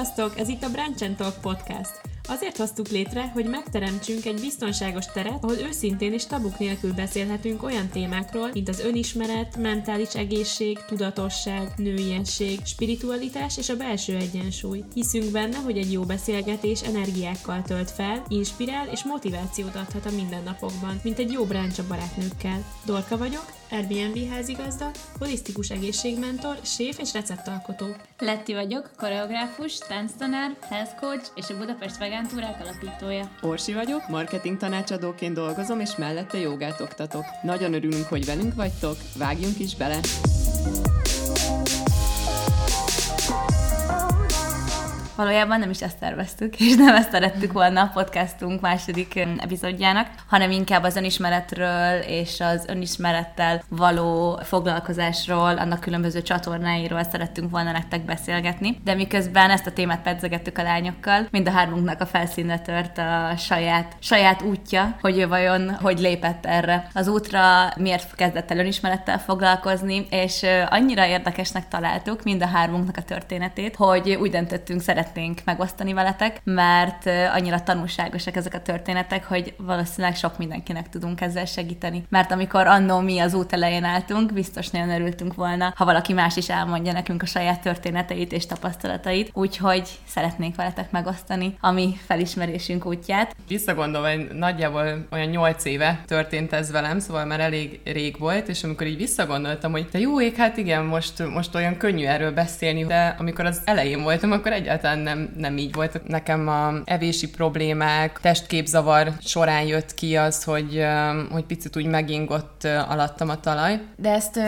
Sziasztok! Ez itt a Brunch Talk Podcast. Azért hoztuk létre, hogy megteremtsünk egy biztonságos teret, ahol őszintén és tabuk nélkül beszélhetünk olyan témákról, mint az önismeret, mentális egészség, tudatosság, nőiesség, spiritualitás és a belső egyensúly. Hiszünk benne, hogy egy jó beszélgetés energiákkal tölt fel, inspirál és motivációt adhat a mindennapokban, mint egy jó bráncs a barátnőkkel. Dorka vagyok, Airbnb házigazda, holisztikus egészségmentor, séf és receptalkotó. Letti vagyok, koreográfus, tánctanár, health coach és a Budapest Vegán Túrák alapítója. Orsi vagyok, marketing tanácsadóként dolgozom, és mellette jogát oktatok. Nagyon örülünk, hogy velünk vagytok, vágjunk is bele! Valójában nem is ezt terveztük, és nem ezt szerettük volna a podcastunk második epizódjának, hanem inkább az önismeretről és az önismerettel való foglalkozásról, annak különböző csatornáiról szerettünk volna nektek beszélgetni. De miközben ezt a témát pedzegettük a lányokkal, mind a hármunknak a felszínre tört a saját, saját útja, hogy ő vajon hogy lépett erre az útra, miért kezdett el önismerettel foglalkozni, és annyira érdekesnek találtuk mind a hármunknak a történetét, hogy úgy döntöttünk, szeret szeretnénk megosztani veletek, mert annyira tanulságosak ezek a történetek, hogy valószínűleg sok mindenkinek tudunk ezzel segíteni. Mert amikor annó mi az út elején álltunk, biztos nagyon örültünk volna, ha valaki más is elmondja nekünk a saját történeteit és tapasztalatait, úgyhogy szeretnénk veletek megosztani a mi felismerésünk útját. Visszagondolva, nagyjából olyan nyolc éve történt ez velem, szóval már elég rég volt, és amikor így visszagondoltam, hogy te jó ég, hát igen, most, most olyan könnyű erről beszélni, de amikor az elején voltam, akkor egyáltalán nem, nem így volt. Nekem a evési problémák, testképzavar során jött ki az, hogy, hogy picit úgy megingott alattam a talaj. De ezt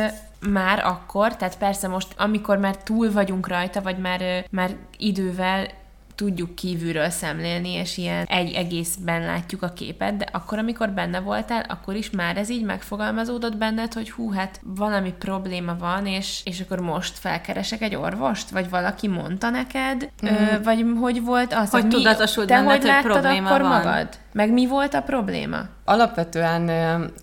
már akkor, tehát persze most, amikor már túl vagyunk rajta, vagy már, már idővel tudjuk kívülről szemlélni, és ilyen egy egészben látjuk a képet, de akkor, amikor benne voltál, akkor is már ez így megfogalmazódott benned, hogy hú, hát valami probléma van, és, és akkor most felkeresek egy orvost? Vagy valaki mondta neked? Mm. Ö, vagy hogy volt az? Hogy tudatosult te benned, hogy, hogy probléma akkor van? magad? Meg mi volt a probléma? Alapvetően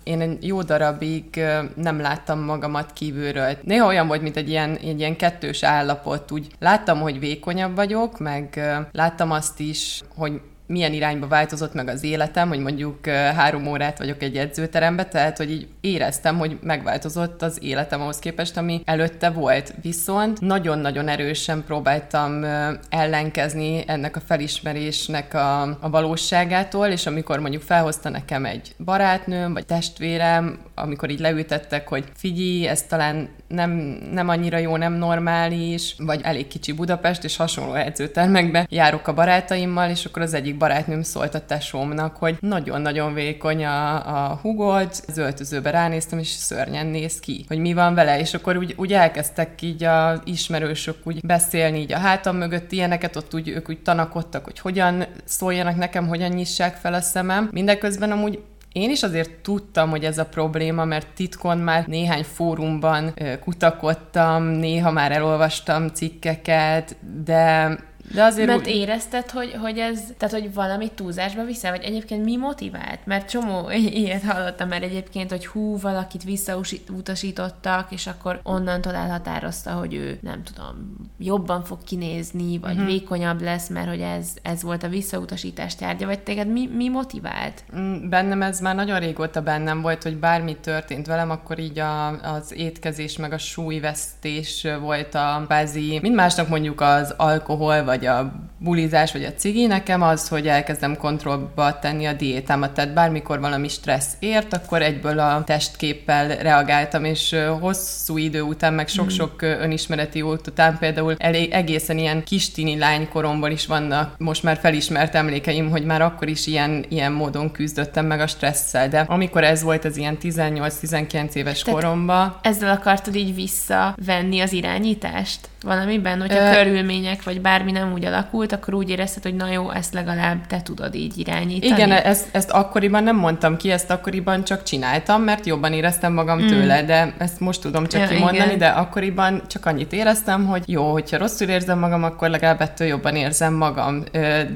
én egy jó darabig nem láttam magamat kívülről. Néha olyan volt, mint egy ilyen, egy ilyen kettős állapot. Úgy láttam, hogy vékonyabb vagyok, meg láttam azt is, hogy milyen irányba változott meg az életem, hogy mondjuk három órát vagyok egy edzőteremben, tehát hogy így éreztem, hogy megváltozott az életem ahhoz képest, ami előtte volt. Viszont nagyon-nagyon erősen próbáltam ellenkezni ennek a felismerésnek a, a valóságától, és amikor mondjuk felhozta nekem egy barátnőm, vagy testvérem, amikor így leültettek, hogy figyelj, ez talán nem, nem annyira jó, nem normális, vagy elég kicsi Budapest, és hasonló edzőtermekbe járok a barátaimmal, és akkor az egyik barátnőm szólt a tesómnak, hogy nagyon-nagyon vékony a, a hugod, az öltözőbe ránéztem, és szörnyen néz ki, hogy mi van vele, és akkor úgy, úgy elkezdtek így a ismerősök úgy beszélni így a hátam mögött ilyeneket, ott úgy, ők úgy tanakodtak, hogy hogyan szóljanak nekem, hogyan nyissák fel a szemem. Mindeközben amúgy én is azért tudtam, hogy ez a probléma, mert titkon már néhány fórumban kutakodtam, néha már elolvastam cikkeket, de de azért Mert úgy... érezted, hogy, hogy ez, tehát hogy valami túlzásba viszel, vagy egyébként mi motivált? Mert csomó ilyet hallottam már egyébként, hogy hú, valakit visszautasítottak, és akkor onnantól elhatározta, hogy ő, nem tudom, jobban fog kinézni, vagy uh-huh. vékonyabb lesz, mert hogy ez, ez volt a visszautasítás tárgya, vagy téged mi, mi motivált? Mm, bennem ez már nagyon régóta bennem volt, hogy bármi történt velem, akkor így a, az étkezés meg a súlyvesztés volt a bázi, mind másnak mondjuk az alkohol, vagy vagy a bulizás, vagy a cigi, nekem az, hogy elkezdem kontrollba tenni a diétámat. Tehát bármikor valami stressz ért, akkor egyből a testképpel reagáltam, és hosszú idő után, meg sok-sok hmm. önismereti út után például elég, egészen ilyen kistini lánykoromból is vannak most már felismert emlékeim, hogy már akkor is ilyen, ilyen módon küzdöttem meg a stresszel, de amikor ez volt az ilyen 18-19 éves Tehát koromban... Ezzel akartad így visszavenni az irányítást? Valamiben, hogyha Ö... körülmények, vagy bármi nem úgy alakult, akkor úgy érezted, hogy na jó, ezt legalább te tudod így irányítani. Igen, ezt, ezt akkoriban nem mondtam ki, ezt akkoriban csak csináltam, mert jobban éreztem magam mm. tőle, de ezt most tudom csak ja, kimondani, igen. de akkoriban csak annyit éreztem, hogy jó, hogyha rosszul érzem magam, akkor legalább ettől jobban érzem magam.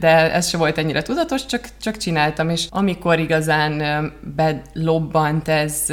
De ez se volt ennyire tudatos, csak, csak csináltam, és amikor igazán belobbant ez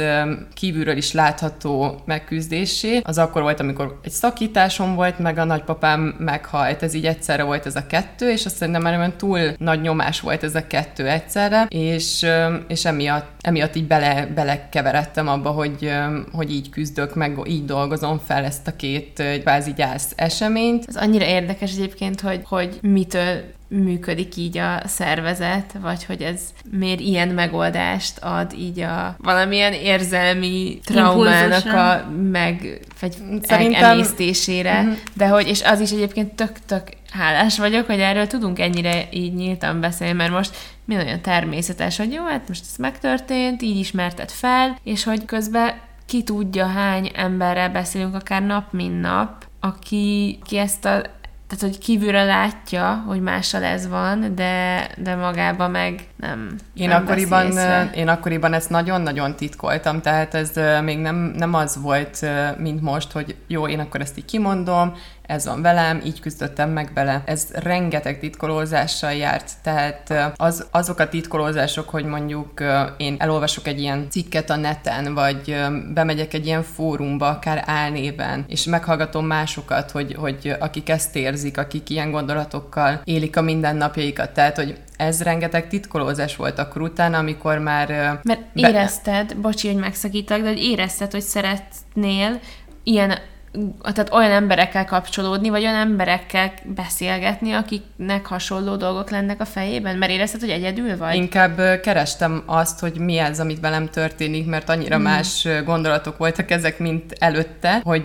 kívülről is látható megküzdésé, az akkor volt, amikor egy szakításom volt, meg a nagypapám meghalt. Ez így egyszerre volt ez a kettő, és azt szerintem már olyan túl nagy nyomás volt ez a kettő egyszerre, és, és emiatt, emiatt így bele, belekeveredtem abba, hogy, hogy így küzdök, meg így dolgozom fel ezt a két kvázi gyász eseményt. Ez annyira érdekes egyébként, hogy, hogy mitől működik így a szervezet, vagy hogy ez miért ilyen megoldást ad így a valamilyen érzelmi traumának a meg, vagy Szerintem... emésztésére, uh-huh. de hogy, és az is egyébként tök-tök hálás vagyok, hogy erről tudunk ennyire így nyíltan beszélni, mert most mi olyan természetes, hogy jó, hát most ez megtörtént, így ismerted fel, és hogy közben ki tudja, hány emberrel beszélünk, akár nap, mint nap, aki, ki ezt a tehát, hogy kívülre látja, hogy mással ez van, de, de magában meg nem. Én, nem akkoriban, én akkoriban ezt nagyon-nagyon titkoltam, tehát ez még nem, nem az volt, mint most, hogy jó, én akkor ezt így kimondom, ez van velem, így küzdöttem meg bele. Ez rengeteg titkolózással járt, tehát az, azok a titkolózások, hogy mondjuk én elolvasok egy ilyen cikket a neten, vagy bemegyek egy ilyen fórumba, akár álnéven, és meghallgatom másokat, hogy, hogy akik ezt érzik, akik ilyen gondolatokkal élik a mindennapjaikat, tehát, hogy ez rengeteg titkolózás volt akkor utána, amikor már... Mert érezted, be... bocsi, hogy megszakítak, de hogy érezted, hogy szeretnél ilyen tehát olyan emberekkel kapcsolódni, vagy olyan emberekkel beszélgetni, akiknek hasonló dolgok lennek a fejében? Mert érezted, hogy egyedül vagy? Inkább kerestem azt, hogy mi ez, amit velem történik, mert annyira hmm. más gondolatok voltak ezek, mint előtte, hogy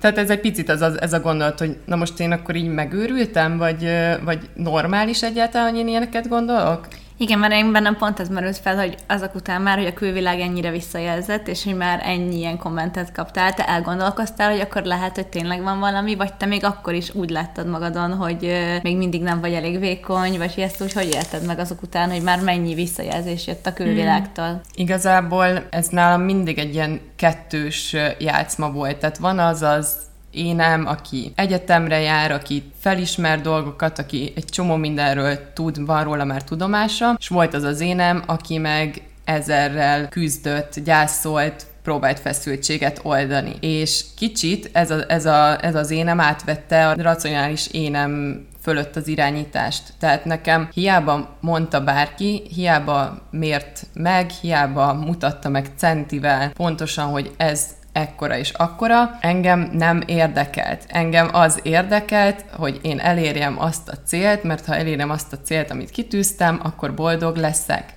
tehát ez egy picit az, az ez a gondolat, hogy na most én akkor így megőrültem, vagy, vagy normális egyáltalán, hogy én ilyeneket gondolok? Igen, mert én bennem pont ez merült fel, hogy azok után már, hogy a külvilág ennyire visszajelzett, és hogy már ennyi ilyen kommentet kaptál, te elgondolkoztál, hogy akkor lehet, hogy tényleg van valami, vagy te még akkor is úgy láttad magadon, hogy még mindig nem vagy elég vékony, vagy ezt úgy hogy élted meg azok után, hogy már mennyi visszajelzés jött a külvilágtól? Hmm. Igazából ez nálam mindig egy ilyen kettős játszma volt. Tehát van az az énem, aki egyetemre jár, aki felismer dolgokat, aki egy csomó mindenről tud, van róla már tudomása, és volt az az énem, aki meg ezerrel küzdött, gyászolt, próbált feszültséget oldani. És kicsit ez, a, ez, a, ez az énem átvette a racionális énem fölött az irányítást. Tehát nekem hiába mondta bárki, hiába mért meg, hiába mutatta meg centivel pontosan, hogy ez ekkora és akkora, engem nem érdekelt. Engem az érdekelt, hogy én elérjem azt a célt, mert ha elérem azt a célt, amit kitűztem, akkor boldog leszek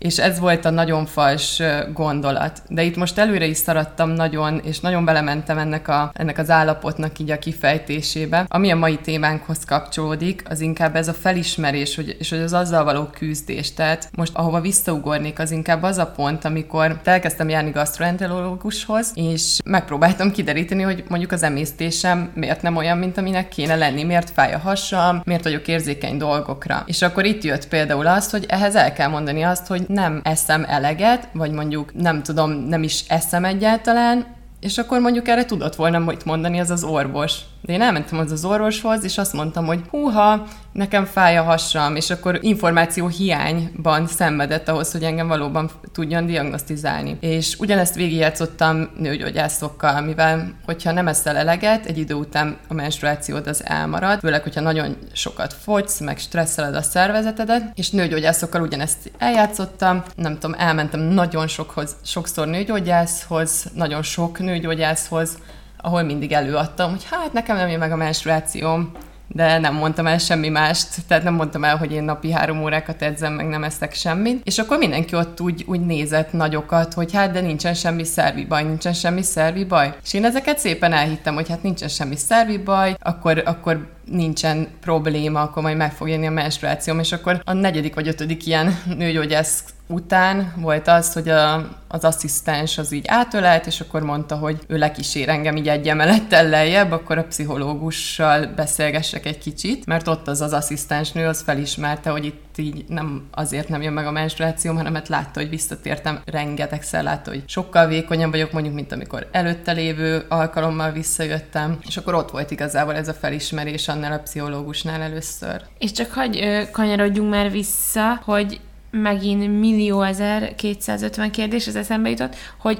és ez volt a nagyon fals gondolat. De itt most előre is szaradtam nagyon, és nagyon belementem ennek, a, ennek az állapotnak így a kifejtésébe. Ami a mai témánkhoz kapcsolódik, az inkább ez a felismerés, hogy, és hogy az azzal való küzdés. Tehát most ahova visszaugornék, az inkább az a pont, amikor elkezdtem járni gastroenterológushoz, és megpróbáltam kideríteni, hogy mondjuk az emésztésem miért nem olyan, mint aminek kéne lenni, miért fáj a hasam, miért vagyok érzékeny dolgokra. És akkor itt jött például az, hogy ehhez el kell mondani azt, hogy nem eszem eleget, vagy mondjuk nem tudom, nem is eszem egyáltalán, és akkor mondjuk erre tudott volna mit mondani az az orvos. De én elmentem az az orvoshoz, és azt mondtam, hogy húha, nekem fáj a hasam, és akkor információ hiányban szenvedett ahhoz, hogy engem valóban tudjon diagnosztizálni. És ugyanezt végigjátszottam nőgyógyászokkal, mivel hogyha nem eszel eleget, egy idő után a menstruációd az elmarad, főleg, hogyha nagyon sokat fogysz, meg stresszeled a szervezetedet, és nőgyógyászokkal ugyanezt eljátszottam, nem tudom, elmentem nagyon sokhoz, sokszor nőgyógyászhoz, nagyon sok nőgyógyászhoz, ahol mindig előadtam, hogy hát nekem nem jön meg a menstruációm, de nem mondtam el semmi mást, tehát nem mondtam el, hogy én napi három órákat edzem, meg nem eszek semmit, és akkor mindenki ott úgy, úgy nézett nagyokat, hogy hát de nincsen semmi szervi baj, nincsen semmi szervi baj. És én ezeket szépen elhittem, hogy hát nincsen semmi szervi baj, akkor, akkor nincsen probléma, akkor majd meg fog jönni a menstruációm, és akkor a negyedik vagy ötödik ilyen nőgyógyász után volt az, hogy a, az asszisztens az így átölelt, és akkor mondta, hogy ő lekísér engem így egy emelettel lejjebb, akkor a pszichológussal beszélgessek egy kicsit, mert ott az az asszisztens nő az felismerte, hogy itt így nem azért nem jön meg a menstruációm, hanem mert látta, hogy visszatértem, rengetegszer látta, hogy sokkal vékonyabb vagyok, mondjuk, mint amikor előtte lévő alkalommal visszajöttem, és akkor ott volt igazából ez a felismerés annál a pszichológusnál először. És csak hogy kanyarodjunk már vissza, hogy megint millió ezer 250 kérdés az eszembe jutott, hogy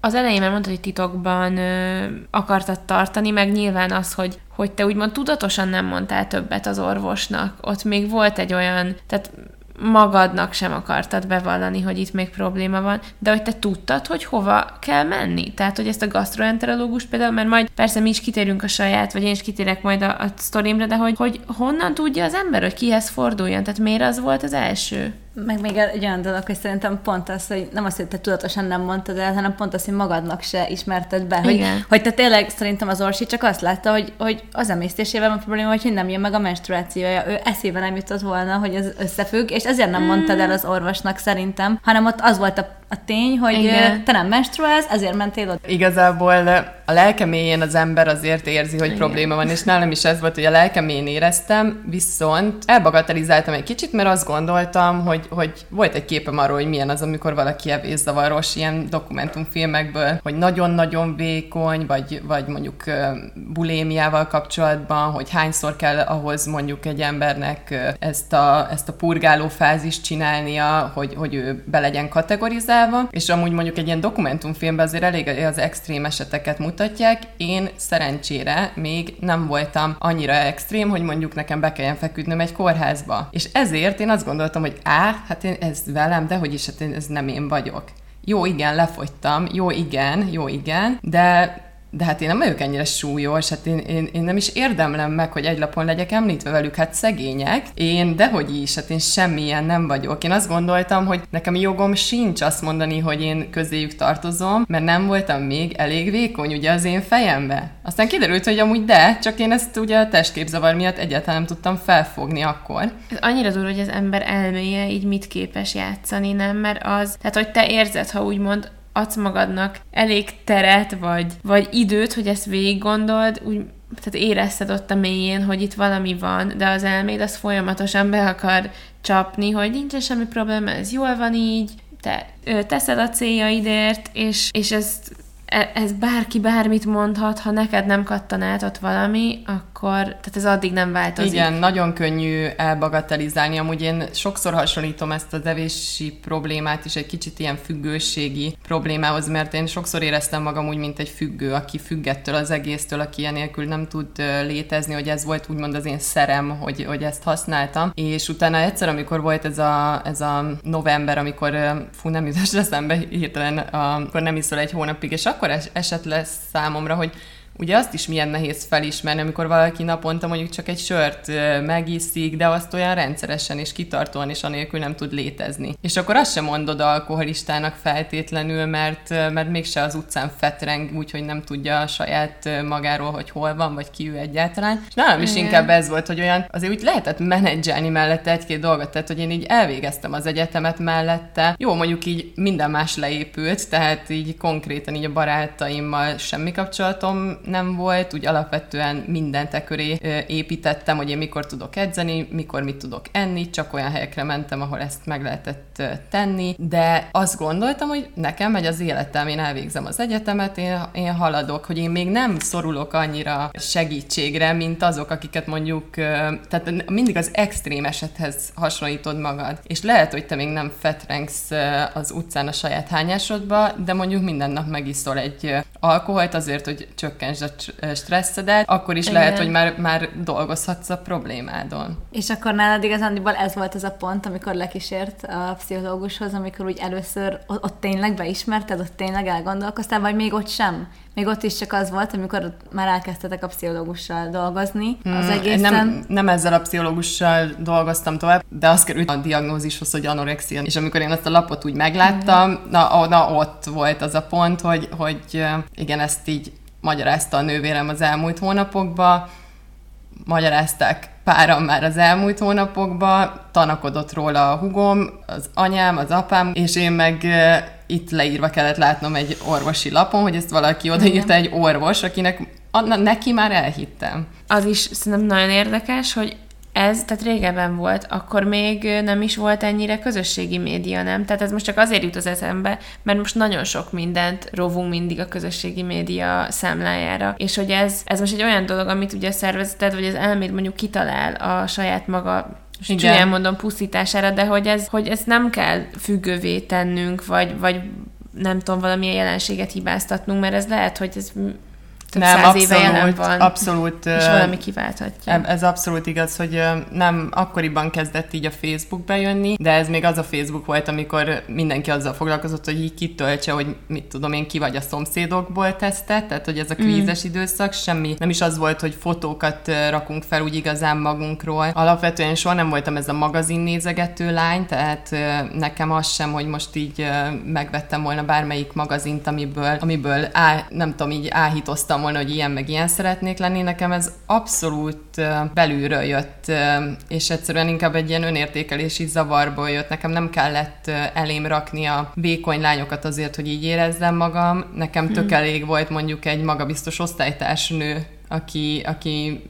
az elején már mondtad, hogy titokban ö, akartad tartani, meg nyilván az, hogy, hogy te úgymond tudatosan nem mondtál többet az orvosnak. Ott még volt egy olyan, tehát magadnak sem akartad bevallani, hogy itt még probléma van, de hogy te tudtad, hogy hova kell menni. Tehát, hogy ezt a gastroenterológus például, mert majd persze mi is kitérünk a saját, vagy én is kitérek majd a, a sztorimra, de hogy, hogy honnan tudja az ember, hogy kihez forduljon? Tehát miért az volt az első? Meg még egy olyan dolog, hogy szerintem pont az, hogy nem az, hogy te tudatosan nem mondtad el, hanem pont az, hogy magadnak se ismerted be. Hogy, Igen. hogy te tényleg szerintem az Orsi csak azt látta, hogy, hogy az emésztésével van probléma, hogy nem jön meg a menstruációja. Ő eszébe nem jutott volna, hogy ez összefügg, és ezért nem mondtad el az orvosnak szerintem, hanem ott az volt a, a tény, hogy Igen. te nem menstruálsz, ezért mentél oda. Igazából a lelke mélyén az ember azért érzi, hogy Igen. probléma van, és nálam is ez volt, hogy a lelke mélyén éreztem, viszont elbagatelizáltam egy kicsit, mert azt gondoltam, hogy, hogy volt egy képem arról, hogy milyen az, amikor valaki evészavaros ilyen dokumentumfilmekből, hogy nagyon-nagyon vékony, vagy, vagy mondjuk bulémiával kapcsolatban, hogy hányszor kell ahhoz mondjuk egy embernek ezt a, ezt a purgáló fázist csinálnia, hogy, hogy ő be legyen kategorizálva, és amúgy mondjuk egy ilyen dokumentumfilmben azért elég az extrém eseteket mutatják. Én szerencsére még nem voltam annyira extrém, hogy mondjuk nekem be kelljen feküdnöm egy kórházba. És ezért én azt gondoltam, hogy á, hát én ez velem, de hogy is, hát én, ez nem én vagyok. Jó, igen, lefogytam, jó, igen, jó, igen, de de hát én nem vagyok ennyire súlyos, hát én, én, én nem is érdemlem meg, hogy egy lapon legyek említve velük, hát szegények. Én dehogy is, hát én semmilyen nem vagyok. Én azt gondoltam, hogy nekem jogom sincs azt mondani, hogy én közéjük tartozom, mert nem voltam még elég vékony ugye az én fejembe. Aztán kiderült, hogy amúgy de, csak én ezt ugye a testképzavar miatt egyáltalán nem tudtam felfogni akkor. Ez annyira durva, hogy az ember elméje így mit képes játszani, nem? Mert az, tehát hogy te érzed, ha úgymond adsz magadnak elég teret, vagy, vagy időt, hogy ezt végig gondold, úgy tehát érezted ott a mélyén, hogy itt valami van, de az elméd az folyamatosan be akar csapni, hogy nincsen semmi probléma, ez jól van így, te ö, teszed a céljaidért, és, és ezt ez bárki bármit mondhat, ha neked nem kattan át ott valami, akkor, tehát ez addig nem változik. Igen, nagyon könnyű elbagatelizálni. Amúgy én sokszor hasonlítom ezt az evési problémát is egy kicsit ilyen függőségi problémához, mert én sokszor éreztem magam úgy, mint egy függő, aki függettől az egésztől, aki ilyenélkül nem tud létezni, hogy ez volt úgymond az én szerem, hogy, hogy ezt használtam. És utána egyszer, amikor volt ez a, ez a november, amikor, fú, nem jut eszembe hirtelen, amikor nem iszol egy hónapig, és akkor es- esett számomra, hogy Ugye azt is milyen nehéz felismerni, amikor valaki naponta mondjuk csak egy sört megiszik, de azt olyan rendszeresen és kitartóan és anélkül nem tud létezni. És akkor azt sem mondod alkoholistának feltétlenül, mert, mert mégse az utcán fetreng, úgyhogy nem tudja a saját magáról, hogy hol van, vagy ki ő egyáltalán. És nálam is Igen. inkább ez volt, hogy olyan azért úgy lehetett menedzselni mellette egy-két dolgot, tehát hogy én így elvégeztem az egyetemet mellette. Jó, mondjuk így minden más leépült, tehát így konkrétan így a barátaimmal semmi kapcsolatom nem volt, úgy alapvetően mindent e köré építettem, hogy én mikor tudok edzeni, mikor mit tudok enni, csak olyan helyekre mentem, ahol ezt meg lehetett tenni, de azt gondoltam, hogy nekem megy az életem, én elvégzem az egyetemet, én, én haladok, hogy én még nem szorulok annyira segítségre, mint azok, akiket mondjuk, tehát mindig az extrém esethez hasonlítod magad. És lehet, hogy te még nem fetrengsz az utcán a saját hányásodba, de mondjuk minden nap megiszol egy alkoholt azért, hogy csökkentsd a tr- stresszedet, akkor is Igen. lehet, hogy már, már dolgozhatsz a problémádon. És akkor nálad igazándiból ez volt az a pont, amikor lekísért a pszichológushoz, amikor úgy először ott, tényleg beismerted, ott tényleg elgondolkoztál, vagy még ott sem? Még ott is csak az volt, amikor már elkezdtetek a pszichológussal dolgozni az Hmm, egészen. Nem, nem ezzel a pszichológussal dolgoztam tovább, de az került a diagnózishoz, hogy anorexia. És amikor én azt a lapot úgy megláttam, Mhm. na, na ott volt az a pont, hogy, hogy igen, ezt így magyarázta a nővérem az elmúlt hónapokban, magyarázták páran már az elmúlt hónapokban, tanakodott róla a hugom, az anyám, az apám, és én meg itt leírva kellett látnom egy orvosi lapon, hogy ezt valaki odaírta egy orvos, akinek a, na, neki már elhittem. az is szerintem nagyon érdekes, hogy ez, tehát régebben volt, akkor még nem is volt ennyire közösségi média, nem? Tehát ez most csak azért jut az eszembe, mert most nagyon sok mindent rovunk mindig a közösségi média számlájára, és hogy ez, ez most egy olyan dolog, amit ugye a szervezeted, vagy az elméd mondjuk kitalál a saját maga most Igen. csúnyán mondom pusztítására, de hogy ez, hogy ezt nem kell függővé tennünk, vagy, vagy nem tudom, valamilyen jelenséget hibáztatnunk, mert ez lehet, hogy ez több nem, száz abszolút, éve jelen van, abszolút, és valami kiválthatja. Ez abszolút igaz, hogy nem akkoriban kezdett így a Facebook bejönni, de ez még az a Facebook volt, amikor mindenki azzal foglalkozott, hogy így kitöltse, hogy mit tudom én, ki vagy a szomszédokból tesztet, tehát hogy ez a kvízes mm. időszak, semmi, nem is az volt, hogy fotókat rakunk fel úgy igazán magunkról. Alapvetően soha nem voltam ez a magazin nézegető lány, tehát nekem az sem, hogy most így megvettem volna bármelyik magazint, amiből, amiből á, nem tudom, így áhítoztam gondoltam volna, hogy ilyen meg ilyen szeretnék lenni, nekem ez abszolút belülről jött, és egyszerűen inkább egy ilyen önértékelési zavarból jött. Nekem nem kellett elém rakni a vékony lányokat azért, hogy így érezzem magam. Nekem tök hmm. elég volt mondjuk egy magabiztos osztálytársnő, aki, aki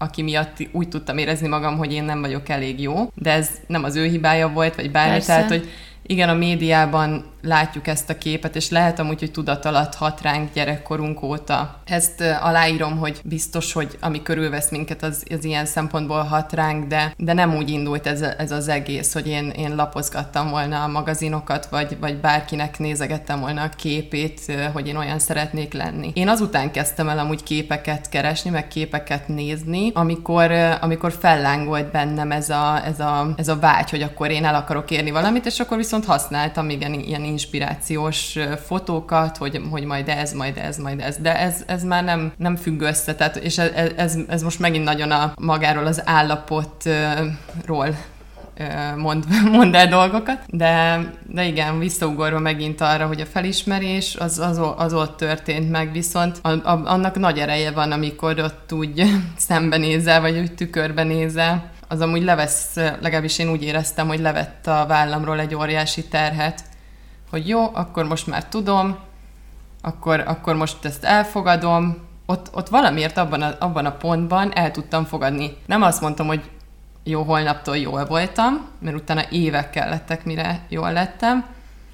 aki miatt úgy tudtam érezni magam, hogy én nem vagyok elég jó, de ez nem az ő hibája volt, vagy bármi, Persze. tehát, hogy igen, a médiában látjuk ezt a képet, és lehet amúgy, hogy tudat alatt hat ránk gyerekkorunk óta. Ezt aláírom, hogy biztos, hogy ami körülvesz minket, az, az ilyen szempontból hat ránk, de, de nem úgy indult ez, ez az egész, hogy én, én lapozgattam volna a magazinokat, vagy, vagy bárkinek nézegettem volna a képét, hogy én olyan szeretnék lenni. Én azután kezdtem el amúgy képeket keresni, meg képeket nézni, amikor, amikor fellángolt bennem ez a, ez, a, ez a vágy, hogy akkor én el akarok érni valamit, és akkor viszont használtam igen, ilyen inspirációs fotókat, hogy, hogy majd ez, majd ez, majd ez, de ez, ez már nem, nem függ össze, tehát, és ez, ez, ez most megint nagyon a magáról az állapotról mond, mond el dolgokat, de, de igen, visszaugorva megint arra, hogy a felismerés az, az, az ott történt meg, viszont a, a, annak nagy ereje van, amikor ott úgy szembenézel, vagy úgy tükörbe nézel, az amúgy levesz, legalábbis én úgy éreztem, hogy levett a vállamról egy óriási terhet, hogy jó, akkor most már tudom, akkor, akkor most ezt elfogadom, ott, ott valamiért abban a, abban a pontban el tudtam fogadni. Nem azt mondtam, hogy jó, holnaptól jól voltam, mert utána évek kellettek, mire jól lettem.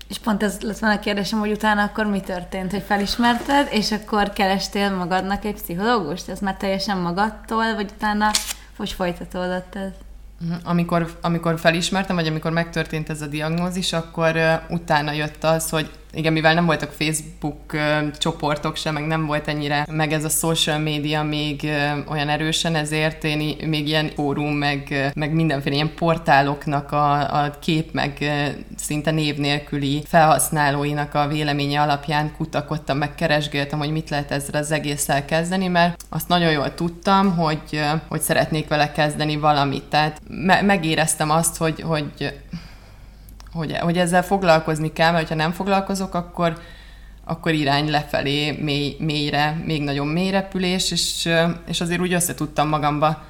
És pont ez lett volna a kérdésem, hogy utána akkor mi történt, hogy felismerted, és akkor kerestél magadnak egy pszichológust? Ez már teljesen magadtól, vagy utána hogy folytatódott ez? Mhm. Amikor, amikor felismertem, vagy amikor megtörtént ez a diagnózis, akkor utána jött az, hogy igen, mivel nem voltak Facebook csoportok sem, meg nem volt ennyire, meg ez a social media még olyan erősen, ezért én még ilyen fórum, meg, meg mindenféle ilyen portáloknak a, a kép, meg szinte név nélküli felhasználóinak a véleménye alapján kutakodtam, meg keresgéltem, hogy mit lehet ezzel az egésszel kezdeni, mert azt nagyon jól tudtam, hogy, hogy szeretnék vele kezdeni valamit. Tehát me- megéreztem azt, hogy, hogy hogy, hogy ezzel foglalkozni kell, mert ha nem foglalkozok, akkor, akkor irány lefelé, mély, mélyre, még nagyobb mélyrepülés, és, és azért úgy össze tudtam magamba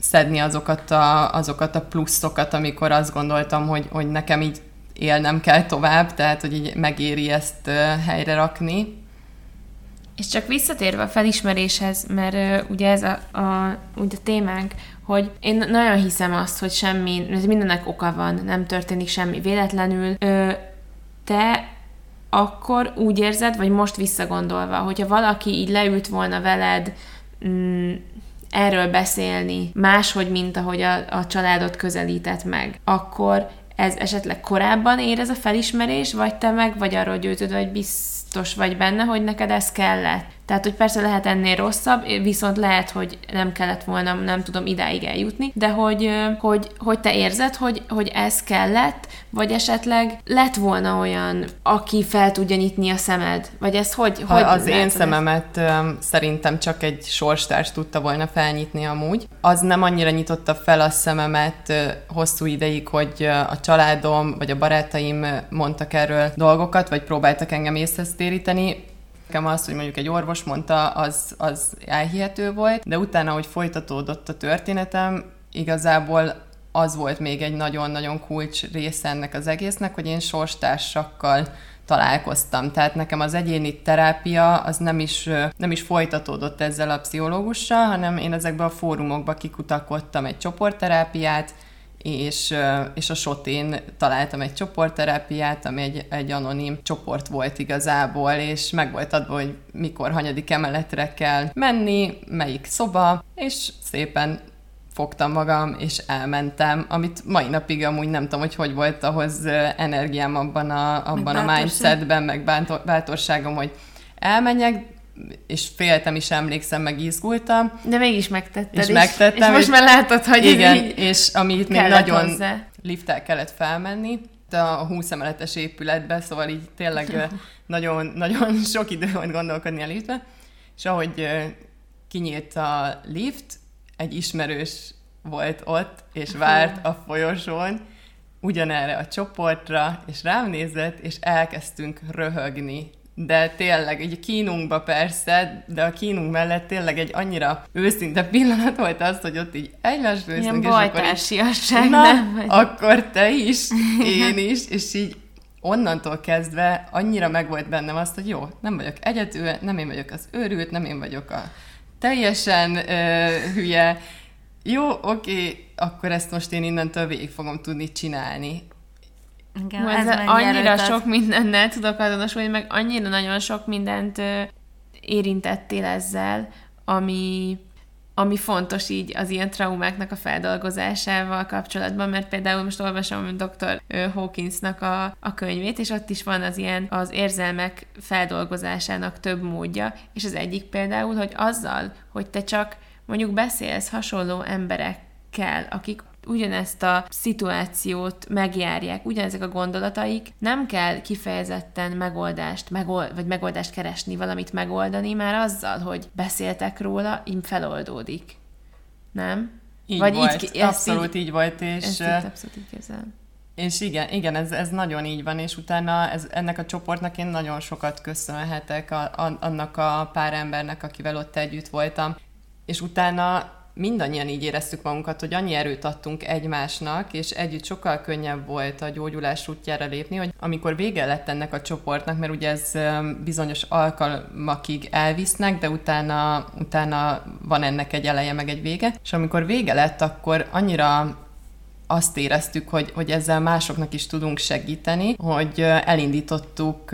szedni azokat a, azokat a pluszokat, amikor azt gondoltam, hogy, hogy nekem így élnem kell tovább, tehát hogy így megéri ezt helyre rakni. És csak visszatérve a felismeréshez, mert uh, ugye ez a, a, ugye a témánk, hogy én nagyon hiszem azt, hogy semmi, mindennek oka van, nem történik semmi véletlenül. Ö, te akkor úgy érzed, vagy most visszagondolva, hogyha valaki így leült volna veled mm, erről beszélni, máshogy, mint ahogy a, a családot közelített meg, akkor ez esetleg korábban ér a felismerés, vagy te meg vagy arról győződve, hogy biztos vagy benne, hogy neked ez kellett? Tehát, hogy persze lehet ennél rosszabb, viszont lehet, hogy nem kellett volna, nem tudom, idáig eljutni, de hogy, hogy, hogy te érzed, hogy, hogy ez kellett, vagy esetleg lett volna olyan, aki fel tudja nyitni a szemed? Vagy ez hogy? Ha hogy az én szememet ezt? szerintem csak egy sorstárs tudta volna felnyitni amúgy. Az nem annyira nyitotta fel a szememet hosszú ideig, hogy a családom vagy a barátaim mondtak erről dolgokat, vagy próbáltak engem észhez téríteni Nekem az, hogy mondjuk egy orvos mondta, az, az elhihető volt, de utána, hogy folytatódott a történetem, igazából az volt még egy nagyon-nagyon kulcs része ennek az egésznek, hogy én sorstársakkal találkoztam. Tehát nekem az egyéni terápia az nem is, nem is folytatódott ezzel a pszichológussal, hanem én ezekbe a fórumokba kikutakodtam egy csoportterápiát, és, és a Sotén találtam egy csoportterápiát, ami egy, egy anonim csoport volt igazából, és meg volt adva, hogy mikor, hanyadik emeletre kell menni, melyik szoba, és szépen fogtam magam, és elmentem, amit mai napig amúgy nem tudom, hogy hogy volt ahhoz energiám abban a, abban a mindsetben, meg bátorságom, hogy elmenjek, és féltem is, emlékszem, meg izgultam. De mégis megtetted. És is. megtettem. És most már látod, hogy Igen, és amit még nagyon hozzá. liftel kellett felmenni, a 20 emeletes épületbe, szóval így tényleg nagyon, nagyon sok idő volt gondolkodni a liftbe, és ahogy kinyílt a lift, egy ismerős volt ott, és várt a folyosón, ugyanerre a csoportra, és rám nézett, és elkezdtünk röhögni. De tényleg, egy kínunkba persze, de a kínunk mellett tényleg egy annyira őszinte pillanat volt az, hogy ott így egymásra néztünk, és akkor így, na, nem? akkor te is, én is, és így onnantól kezdve annyira megvolt bennem azt, hogy jó, nem vagyok egyedül, nem én vagyok az őrült, nem én vagyok a teljesen ö, hülye, jó, oké, akkor ezt most én innentől végig fogom tudni csinálni. Igen, ez, ez annyira sok mindennel tudok azonosulni, meg annyira nagyon sok mindent ö, érintettél ezzel, ami, ami fontos így az ilyen traumáknak a feldolgozásával kapcsolatban, mert például most olvasom a dr. Hawkinsnak a, a könyvét, és ott is van az ilyen az érzelmek feldolgozásának több módja, és az egyik például, hogy azzal, hogy te csak mondjuk beszélsz hasonló emberekkel, akik ugyanezt a szituációt megjárják, ugyanezek a gondolataik, nem kell kifejezetten megoldást, megold, vagy megoldást keresni, valamit megoldani, már azzal, hogy beszéltek róla, im feloldódik. Nem? Így vagy volt, így, abszolút így, így volt, és... Ezt így abszolút így képzelem. És igen, igen ez, ez nagyon így van, és utána ez, ennek a csoportnak én nagyon sokat köszönhetek a, a, annak a pár embernek, akivel ott együtt voltam. És utána mindannyian így éreztük magunkat, hogy annyi erőt adtunk egymásnak, és együtt sokkal könnyebb volt a gyógyulás útjára lépni, hogy amikor vége lett ennek a csoportnak, mert ugye ez bizonyos alkalmakig elvisznek, de utána, utána van ennek egy eleje, meg egy vége, és amikor vége lett, akkor annyira azt éreztük, hogy, hogy ezzel másoknak is tudunk segíteni, hogy elindítottuk